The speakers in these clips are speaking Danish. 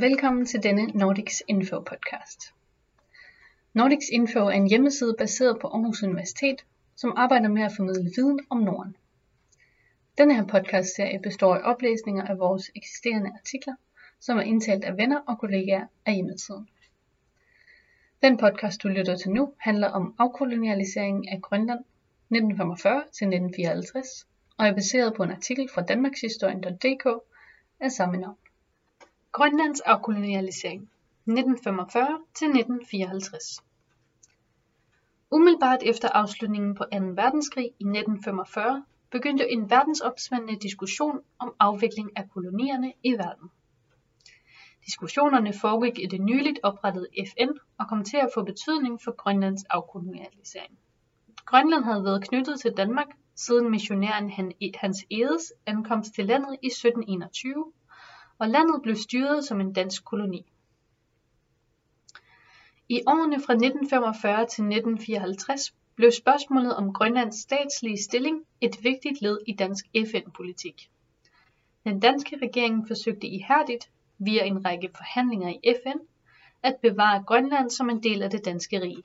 Velkommen til denne Nordics Info podcast. Nordics Info er en hjemmeside baseret på Aarhus Universitet, som arbejder med at formidle viden om Norden. Denne her podcastserie består af oplæsninger af vores eksisterende artikler, som er indtalt af venner og kollegaer af hjemmesiden. Den podcast, du lytter til nu, handler om afkolonialiseringen af Grønland 1945-1954 og er baseret på en artikel fra danmarkshistorien.dk af samme navn. Grønlands afkolonialisering 1945-1954 Umiddelbart efter afslutningen på 2. verdenskrig i 1945 begyndte en verdensomspændende diskussion om afvikling af kolonierne i verden. Diskussionerne foregik i det nyligt oprettede FN og kom til at få betydning for Grønlands afkolonialisering. Grønland havde været knyttet til Danmark siden missionæren Hans Edes ankomst til landet i 1721 og landet blev styret som en dansk koloni. I årene fra 1945 til 1954 blev spørgsmålet om Grønlands statslige stilling et vigtigt led i dansk FN-politik. Den danske regering forsøgte ihærdigt, via en række forhandlinger i FN, at bevare Grønland som en del af det danske rige.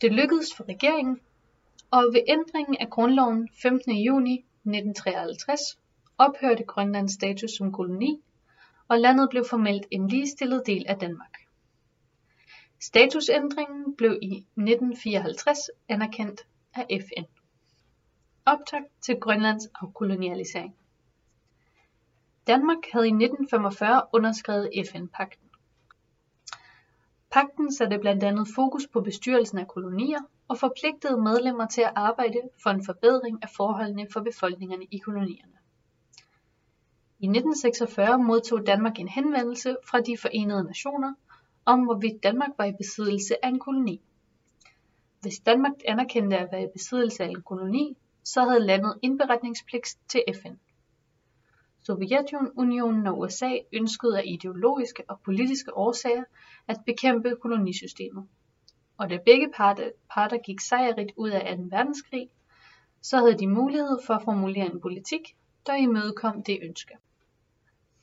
Det lykkedes for regeringen, og ved ændringen af grundloven 15. juni 1953 ophørte Grønlands status som koloni, og landet blev formelt en ligestillet del af Danmark. Statusændringen blev i 1954 anerkendt af FN. Optakt til Grønlands afkolonialisering. Danmark havde i 1945 underskrevet FN-pakten. Pakten satte blandt andet fokus på bestyrelsen af kolonier og forpligtede medlemmer til at arbejde for en forbedring af forholdene for befolkningerne i kolonierne. I 1946 modtog Danmark en henvendelse fra De Forenede Nationer om hvorvidt Danmark var i besiddelse af en koloni. Hvis Danmark anerkendte at være i besiddelse af en koloni, så havde landet indberetningspligt til FN. Sovjetunionen og USA ønskede af ideologiske og politiske årsager at bekæmpe kolonisystemet. Og da begge parter, parter gik sejrigt ud af 2. verdenskrig, så havde de mulighed for at formulere en politik, der imødekom det ønske.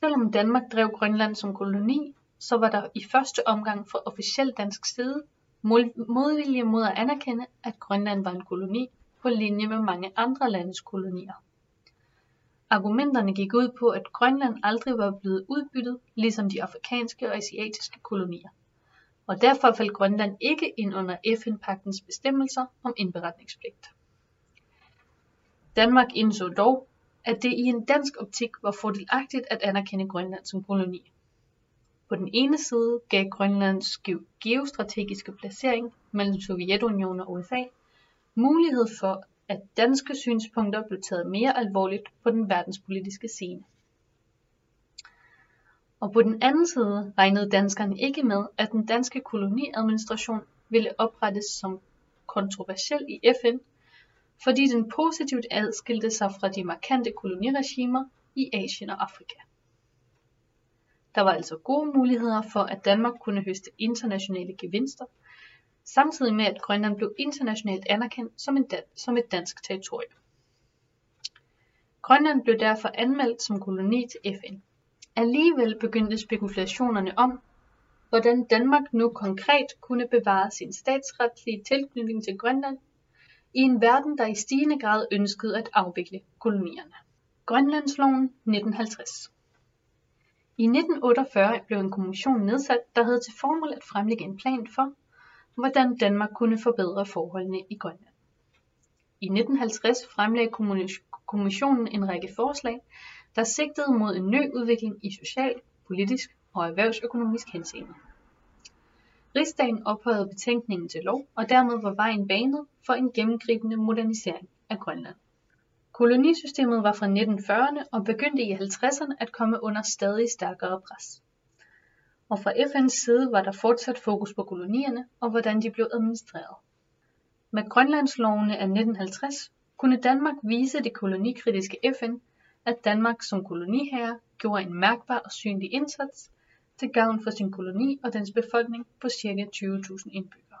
Selvom Danmark drev Grønland som koloni, så var der i første omgang fra officiel dansk side modvilje mod at anerkende, at Grønland var en koloni på linje med mange andre landes kolonier. Argumenterne gik ud på, at Grønland aldrig var blevet udbyttet, ligesom de afrikanske og asiatiske kolonier. Og derfor faldt Grønland ikke ind under FN-pagtens bestemmelser om indberetningspligt. Danmark indså dog, at det i en dansk optik var fordelagtigt at anerkende Grønland som koloni. På den ene side gav Grønlands geostrategiske placering mellem Sovjetunionen og USA mulighed for, at danske synspunkter blev taget mere alvorligt på den verdenspolitiske scene. Og på den anden side regnede danskerne ikke med, at den danske koloniadministration ville oprettes som kontroversiel i FN fordi den positivt adskilte sig fra de markante koloniregimer i Asien og Afrika. Der var altså gode muligheder for, at Danmark kunne høste internationale gevinster, samtidig med at Grønland blev internationalt anerkendt som, en som et dansk territorium. Grønland blev derfor anmeldt som koloni til FN. Alligevel begyndte spekulationerne om, hvordan Danmark nu konkret kunne bevare sin statsretlige tilknytning til Grønland i en verden, der i stigende grad ønskede at afvikle kolonierne. Grønlandsloven 1950 I 1948 blev en kommission nedsat, der havde til formål at fremlægge en plan for, hvordan Danmark kunne forbedre forholdene i Grønland. I 1950 fremlagde kommissionen en række forslag, der sigtede mod en ny udvikling i social, politisk og erhvervsøkonomisk henseende. Rigsdagen ophøjede betænkningen til lov, og dermed var vejen banet for en gennemgribende modernisering af Grønland. Kolonisystemet var fra 1940'erne og begyndte i 50'erne at komme under stadig stærkere pres. Og fra FN's side var der fortsat fokus på kolonierne og hvordan de blev administreret. Med Grønlandslovene af 1950 kunne Danmark vise det kolonikritiske FN, at Danmark som koloniherre gjorde en mærkbar og synlig indsats til gavn for sin koloni og dens befolkning på ca. 20.000 indbyggere.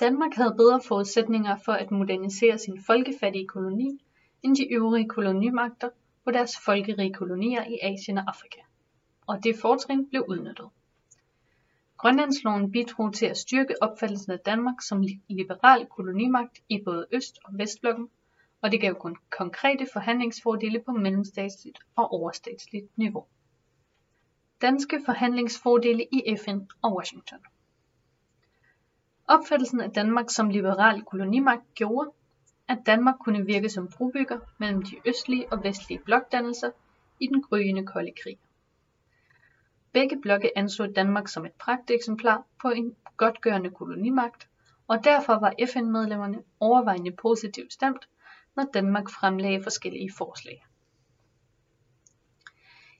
Danmark havde bedre forudsætninger for at modernisere sin folkefattige koloni end de øvrige kolonimagter på deres folkerige kolonier i Asien og Afrika. og det fortrin blev udnyttet. Grønlandsloven bidrog til at styrke opfattelsen af Danmark som liberal kolonimagt i både Øst- og Vestblokken, og det gav kun konkrete forhandlingsfordele på mellemstatsligt og overstatsligt niveau. Danske forhandlingsfordele i FN og Washington Opfattelsen af Danmark som liberal kolonimagt gjorde, at Danmark kunne virke som brobygger mellem de østlige og vestlige blokdannelser i den gryende kolde krig. Begge blokke anså Danmark som et pragteksemplar på en godtgørende kolonimagt, og derfor var FN-medlemmerne overvejende positivt stemt, når Danmark fremlagde forskellige forslag.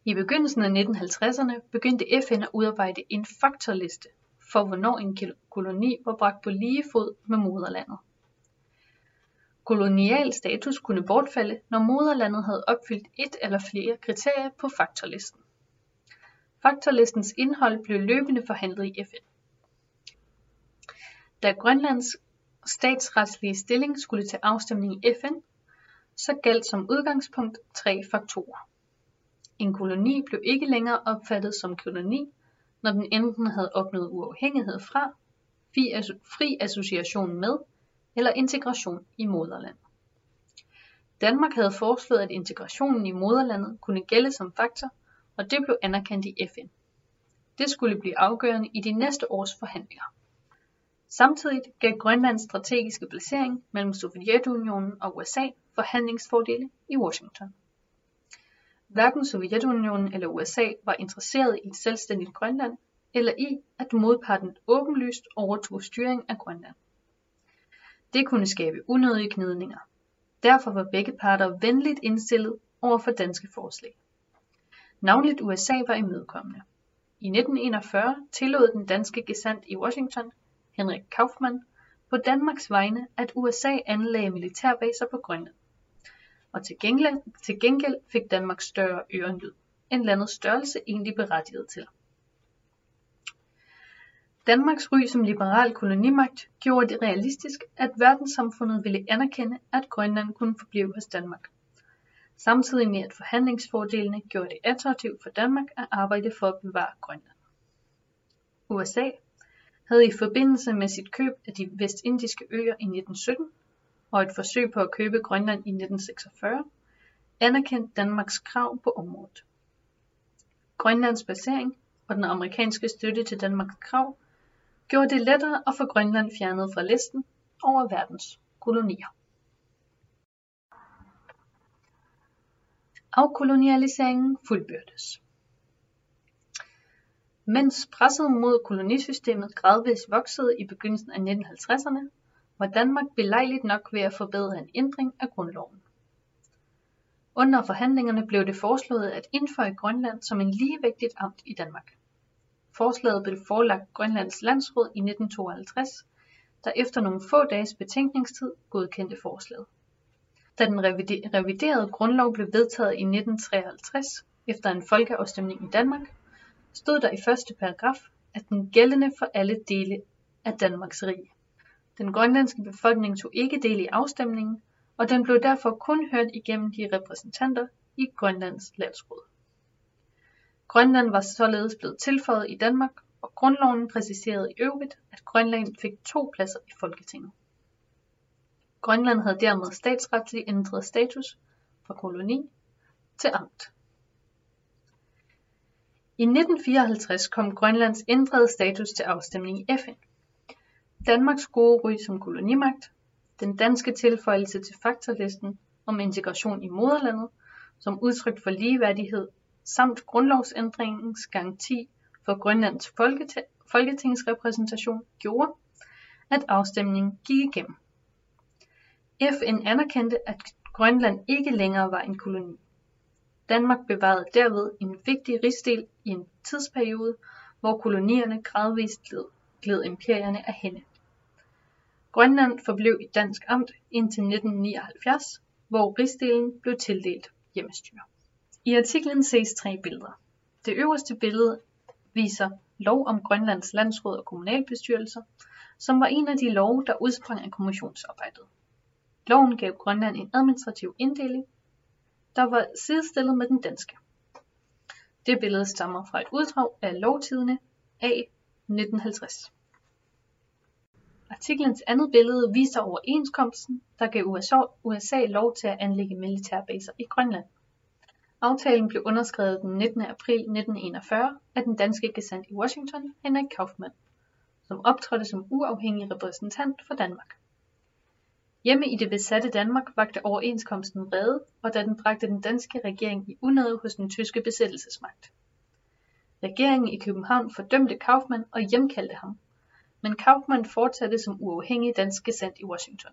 I begyndelsen af 1950'erne begyndte FN at udarbejde en faktorliste for hvornår en koloni var bragt på lige fod med moderlandet. Kolonial status kunne bortfalde, når moderlandet havde opfyldt et eller flere kriterier på faktorlisten. Faktorlistens indhold blev løbende forhandlet i FN. Da Grønlands statsretslige stilling skulle til afstemning i FN, så galt som udgangspunkt tre faktorer. En koloni blev ikke længere opfattet som koloni, når den enten havde opnået uafhængighed fra, fri association med eller integration i moderlandet. Danmark havde foreslået, at integrationen i moderlandet kunne gælde som faktor, og det blev anerkendt i FN. Det skulle blive afgørende i de næste års forhandlinger. Samtidig gav Grønlands strategiske placering mellem Sovjetunionen og USA forhandlingsfordele i Washington. Hverken Sovjetunionen eller USA var interesseret i et selvstændigt Grønland eller i, at modparten åbenlyst overtog styring af Grønland. Det kunne skabe unødige gnidninger. Derfor var begge parter venligt indstillet over for danske forslag. Navnligt USA var imødekommende. I 1941 tillod den danske gesandt i Washington, Henrik Kaufmann, på Danmarks vegne, at USA anlagde militærbaser på Grønland og til gengæld, til gengæld fik Danmark større ørenlyd, end landets størrelse egentlig berettiget til. Danmarks ry som liberal kolonimagt gjorde det realistisk, at verdenssamfundet ville anerkende, at Grønland kunne forblive hos Danmark. Samtidig med at forhandlingsfordelene gjorde det attraktivt for Danmark at arbejde for at bevare Grønland. USA havde i forbindelse med sit køb af de vestindiske øer i 1917 og et forsøg på at købe Grønland i 1946, anerkendte Danmarks krav på området. Grønlands basering og den amerikanske støtte til Danmarks krav gjorde det lettere at få Grønland fjernet fra listen over verdens kolonier. Afkolonialiseringen fuldbyrdes. Mens presset mod kolonisystemet gradvist voksede i begyndelsen af 1950'erne, var Danmark belejligt nok ved at forbedre en ændring af grundloven. Under forhandlingerne blev det foreslået at indføje Grønland som en ligevægtigt amt i Danmark. Forslaget blev forelagt Grønlands landsråd i 1952, der efter nogle få dages betænkningstid godkendte forslaget. Da den reviderede grundlov blev vedtaget i 1953 efter en folkeafstemning i Danmark, stod der i første paragraf, at den gældende for alle dele af Danmarks rige. Den grønlandske befolkning tog ikke del i afstemningen, og den blev derfor kun hørt igennem de repræsentanter i Grønlands landsråd. Grønland var således blevet tilføjet i Danmark, og grundloven præciserede i øvrigt, at Grønland fik to pladser i Folketinget. Grønland havde dermed statsretligt ændret status fra koloni til amt. I 1954 kom Grønlands ændrede status til afstemning i FN. Danmarks gode ry som kolonimagt, den danske tilføjelse til faktorlisten om integration i moderlandet som udtryk for ligeværdighed samt grundlovsændringens garanti for Grønlands folketingsrepræsentation gjorde, at afstemningen gik igennem. FN anerkendte, at Grønland ikke længere var en koloni. Danmark bevarede derved en vigtig rigsdel i en tidsperiode, hvor kolonierne gradvist gled, gled imperierne af hende. Grønland forblev et dansk amt indtil 1979, hvor rigsdelen blev tildelt hjemmestyre. I artiklen ses tre billeder. Det øverste billede viser lov om Grønlands landsråd og kommunalbestyrelser, som var en af de love, der udsprang af kommissionsarbejdet. Loven gav Grønland en administrativ inddeling, der var sidestillet med den danske. Det billede stammer fra et uddrag af Lovtidene A 1950. Artiklens andet billede viser overenskomsten, der gav USA, USA lov til at anlægge militærbaser i Grønland. Aftalen blev underskrevet den 19. april 1941 af den danske gesandt i Washington, Henrik Kaufmann, som optrådte som uafhængig repræsentant for Danmark. Hjemme i det besatte Danmark vagte overenskomsten vrede, og da den bragte den danske regering i unåde hos den tyske besættelsesmagt. Regeringen i København fordømte Kaufmann og hjemkaldte ham, men Kaufmann fortsatte som uafhængig dansk gesandt i Washington.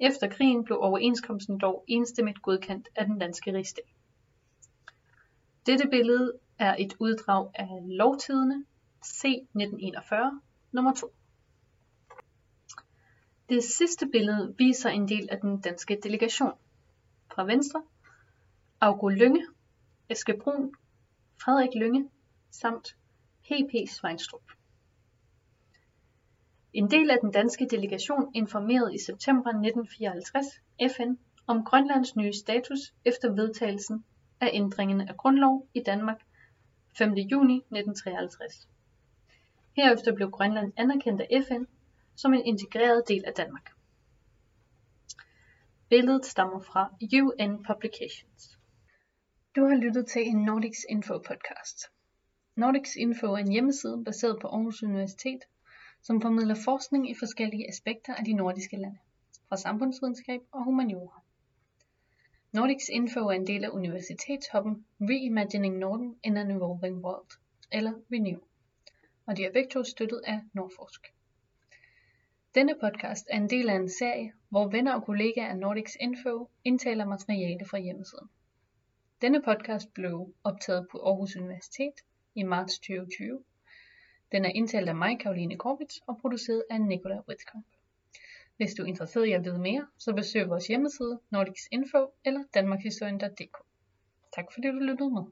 Efter krigen blev overenskomsten dog enstemmigt godkendt af den danske rigsdag. Dette billede er et uddrag af Lovtidene C 1941 nummer 2. Det sidste billede viser en del af den danske delegation. Fra venstre August Lynge, Eske Brun, Frederik Lynge samt P.P. Sveinstrup. En del af den danske delegation informerede i september 1954 FN om Grønlands nye status efter vedtagelsen af ændringen af grundlov i Danmark 5. juni 1953. Herefter blev Grønland anerkendt af FN som en integreret del af Danmark. Billedet stammer fra UN Publications. Du har lyttet til en Nordics Info podcast. Nordics Info er en hjemmeside baseret på Aarhus Universitet, som formidler forskning i forskellige aspekter af de nordiske lande, fra samfundsvidenskab og humaniora. Nordics Info er en del af universitetshubben Reimagining Norden in an Evolving World, eller Renew, og de er begge to støttet af Nordforsk. Denne podcast er en del af en serie, hvor venner og kollegaer af Nordics Info indtaler materiale fra hjemmesiden. Denne podcast blev optaget på Aarhus Universitet i marts 2020. Den er indtalt af mig, Karoline Korbitz, og produceret af Nicola Witzkamp. Hvis du er interesseret i at vide mere, så besøg vores hjemmeside Nordics Info eller danmarkshistorien.dk. Tak fordi du lyttede med.